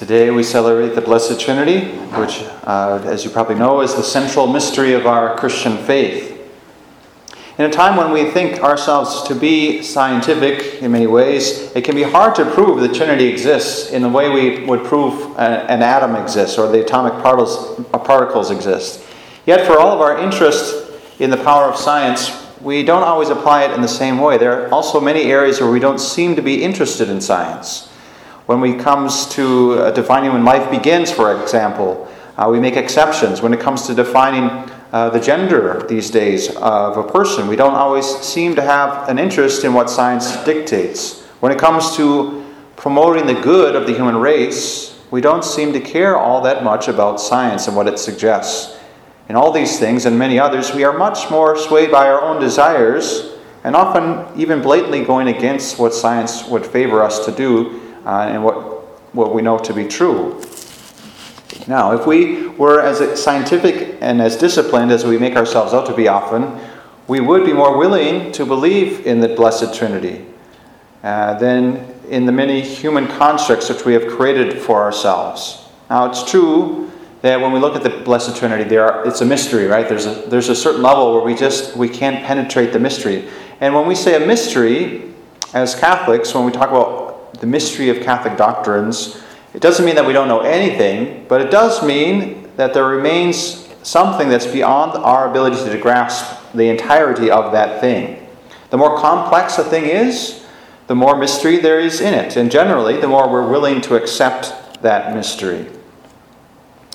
Today we celebrate the Blessed Trinity, which, uh, as you probably know, is the central mystery of our Christian faith. In a time when we think ourselves to be scientific in many ways, it can be hard to prove the Trinity exists in the way we would prove an atom exists or the atomic particles, particles exist. Yet, for all of our interest in the power of science, we don't always apply it in the same way. There are also many areas where we don't seem to be interested in science. When it comes to uh, defining when life begins, for example, uh, we make exceptions. When it comes to defining uh, the gender these days of a person, we don't always seem to have an interest in what science dictates. When it comes to promoting the good of the human race, we don't seem to care all that much about science and what it suggests. In all these things and many others, we are much more swayed by our own desires and often even blatantly going against what science would favor us to do uh, and what, what we know to be true. Now, if we were as scientific and as disciplined as we make ourselves out to be often, we would be more willing to believe in the Blessed Trinity uh, than in the many human constructs which we have created for ourselves. Now, it's true that when we look at the Blessed Trinity, there are, it's a mystery, right? There's a, there's a certain level where we just we can't penetrate the mystery. And when we say a mystery, as Catholics, when we talk about the mystery of Catholic doctrines, it doesn't mean that we don't know anything, but it does mean that there remains something that's beyond our ability to grasp the entirety of that thing. The more complex a thing is, the more mystery there is in it. And generally, the more we're willing to accept that mystery.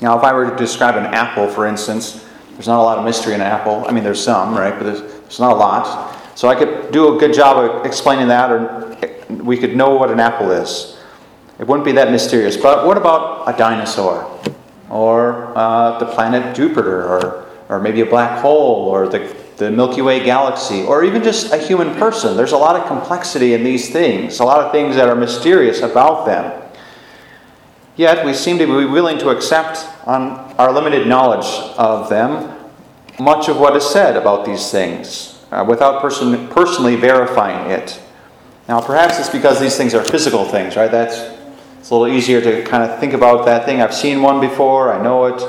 Now, if I were to describe an apple, for instance, there's not a lot of mystery in an apple. I mean, there's some, right? But there's, there's not a lot. So I could do a good job of explaining that, or we could know what an apple is. It wouldn't be that mysterious. But what about a dinosaur? Or uh, the planet Jupiter? Or, or maybe a black hole? Or the, the Milky Way galaxy? Or even just a human person? There's a lot of complexity in these things, a lot of things that are mysterious about them. Yet we seem to be willing to accept, on our limited knowledge of them, much of what is said about these things uh, without person, personally verifying it. Now, perhaps it's because these things are physical things, right? That's it's a little easier to kind of think about that thing. I've seen one before, I know it.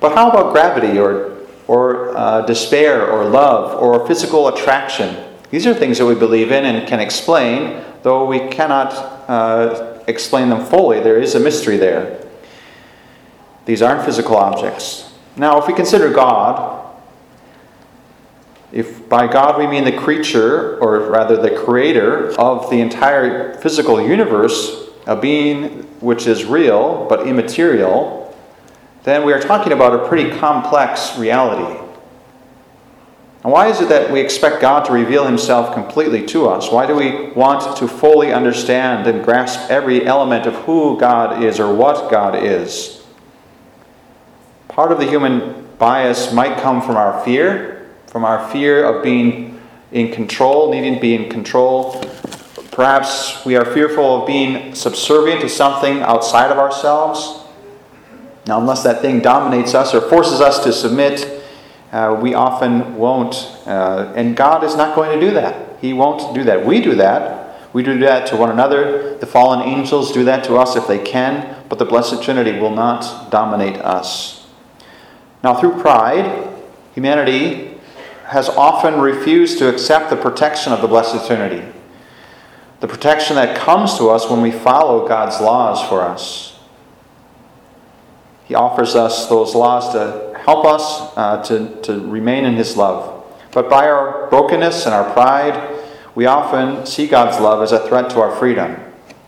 But how about gravity or, or uh, despair or love or physical attraction? These are things that we believe in and can explain, though we cannot uh, explain them fully. There is a mystery there. These aren't physical objects. Now, if we consider God, if by God we mean the creature, or rather the creator of the entire physical universe, a being which is real but immaterial, then we are talking about a pretty complex reality. And why is it that we expect God to reveal himself completely to us? Why do we want to fully understand and grasp every element of who God is or what God is? Part of the human bias might come from our fear from our fear of being in control, needing to be in control. Perhaps we are fearful of being subservient to something outside of ourselves. Now, unless that thing dominates us or forces us to submit, uh, we often won't. Uh, and God is not going to do that. He won't do that. We do that. We do that to one another. The fallen angels do that to us if they can, but the Blessed Trinity will not dominate us. Now, through pride, humanity has often refused to accept the protection of the Blessed Trinity. The protection that comes to us when we follow God's laws for us. He offers us those laws to help us uh, to, to remain in His love. But by our brokenness and our pride, we often see God's love as a threat to our freedom.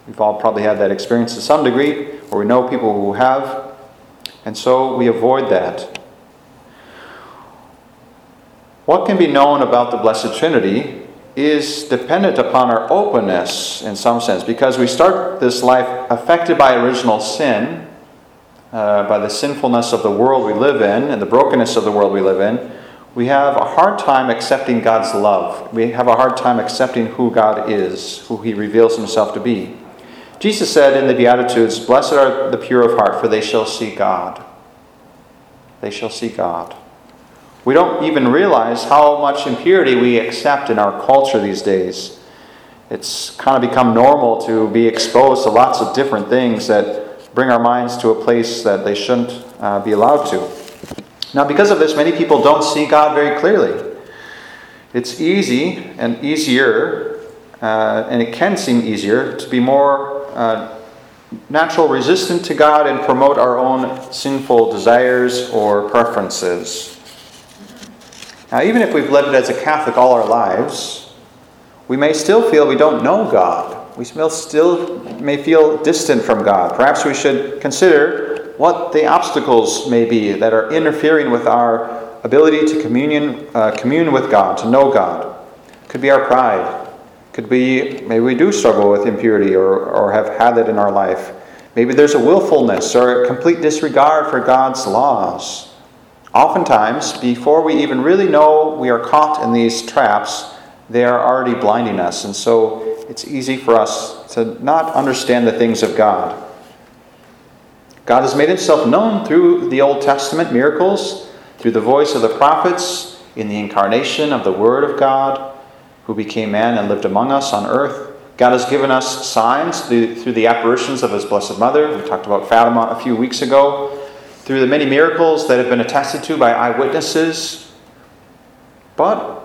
We've all probably had that experience to some degree, or we know people who have, and so we avoid that. What can be known about the Blessed Trinity is dependent upon our openness in some sense, because we start this life affected by original sin, uh, by the sinfulness of the world we live in and the brokenness of the world we live in. We have a hard time accepting God's love. We have a hard time accepting who God is, who He reveals Himself to be. Jesus said in the Beatitudes, Blessed are the pure of heart, for they shall see God. They shall see God. We don't even realize how much impurity we accept in our culture these days. It's kind of become normal to be exposed to lots of different things that bring our minds to a place that they shouldn't uh, be allowed to. Now, because of this, many people don't see God very clearly. It's easy and easier, uh, and it can seem easier, to be more uh, natural resistant to God and promote our own sinful desires or preferences. Now, even if we've lived as a Catholic all our lives, we may still feel we don't know God. We still may feel distant from God. Perhaps we should consider what the obstacles may be that are interfering with our ability to communion, uh, commune with God, to know God. Could be our pride. Could be maybe we do struggle with impurity or, or have had it in our life. Maybe there's a willfulness or a complete disregard for God's laws. Oftentimes, before we even really know we are caught in these traps, they are already blinding us. And so it's easy for us to not understand the things of God. God has made himself known through the Old Testament miracles, through the voice of the prophets, in the incarnation of the Word of God, who became man and lived among us on earth. God has given us signs through, the apparitions of his Blessed Mother. We talked about Fatima a few weeks ago. Through the many miracles that have been attested to by eyewitnesses. But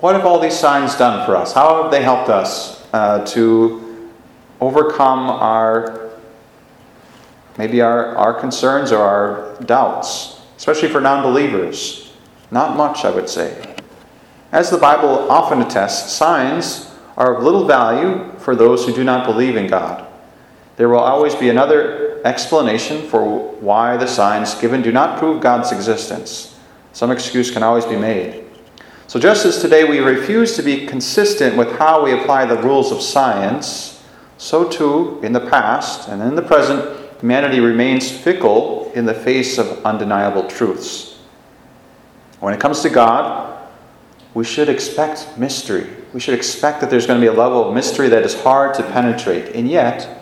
what have all these signs done for us? How have they helped us uh, to overcome our maybe our, our concerns or our doubts, especially for non believers. Not much, I would say. As the Bible often attests, signs are of little value for those who do not believe in God. There will always be another explanation for why the signs given do not prove God's existence. Some excuse can always be made. So, just as today we refuse to be consistent with how we apply the rules of science, so too in the past and in the present, humanity remains fickle in the face of undeniable truths. When it comes to God, we should expect mystery. We should expect that there's going to be a level of mystery that is hard to penetrate. And yet,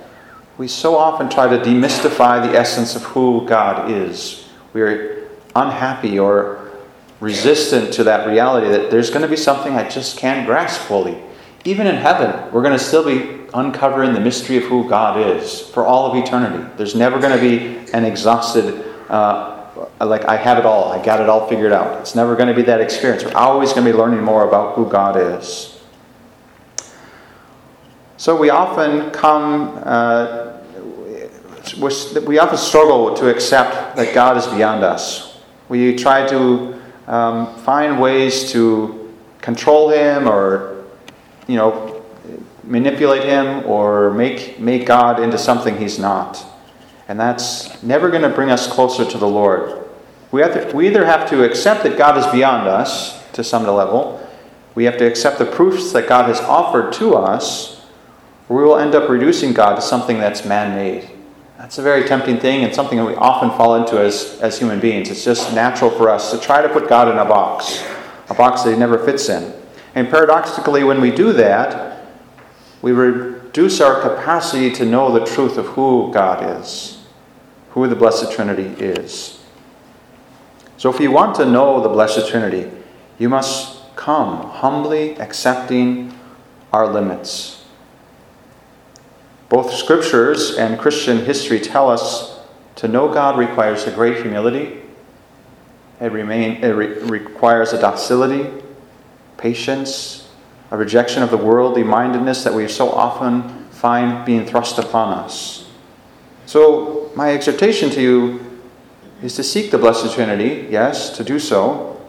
we so often try to demystify the essence of who God is. We're unhappy or resistant to that reality that there's going to be something I just can't grasp fully. Even in heaven, we're going to still be uncovering the mystery of who God is for all of eternity. There's never going to be an exhausted, uh, like, I have it all, I got it all figured out. It's never going to be that experience. We're always going to be learning more about who God is. So we often come, uh, we often struggle to accept that God is beyond us. We try to um, find ways to control him or, you know, manipulate him or make, make God into something he's not. And that's never going to bring us closer to the Lord. We, have to, we either have to accept that God is beyond us to some level, we have to accept the proofs that God has offered to us, or we will end up reducing God to something that's man made. That's a very tempting thing and something that we often fall into as, as human beings. It's just natural for us to try to put God in a box, a box that He never fits in. And paradoxically, when we do that, we reduce our capacity to know the truth of who God is, who the Blessed Trinity is. So, if you want to know the Blessed Trinity, you must come humbly accepting our limits both scriptures and Christian history tell us to know God requires a great humility. It, remain, it re- requires a docility, patience, a rejection of the worldly mindedness that we so often find being thrust upon us. So, my exhortation to you is to seek the Blessed Trinity, yes, to do so,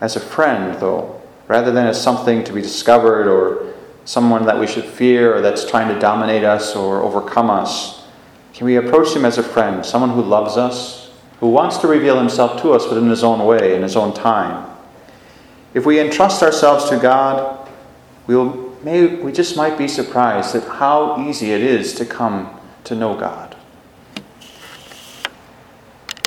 as a friend, though, rather than as something to be discovered or someone that we should fear or that's trying to dominate us or overcome us? Can we approach him as a friend, someone who loves us, who wants to reveal himself to us, but in his own way, in his own time? If we entrust ourselves to God, we'll, may, we just might be surprised at how easy it is to come to know God.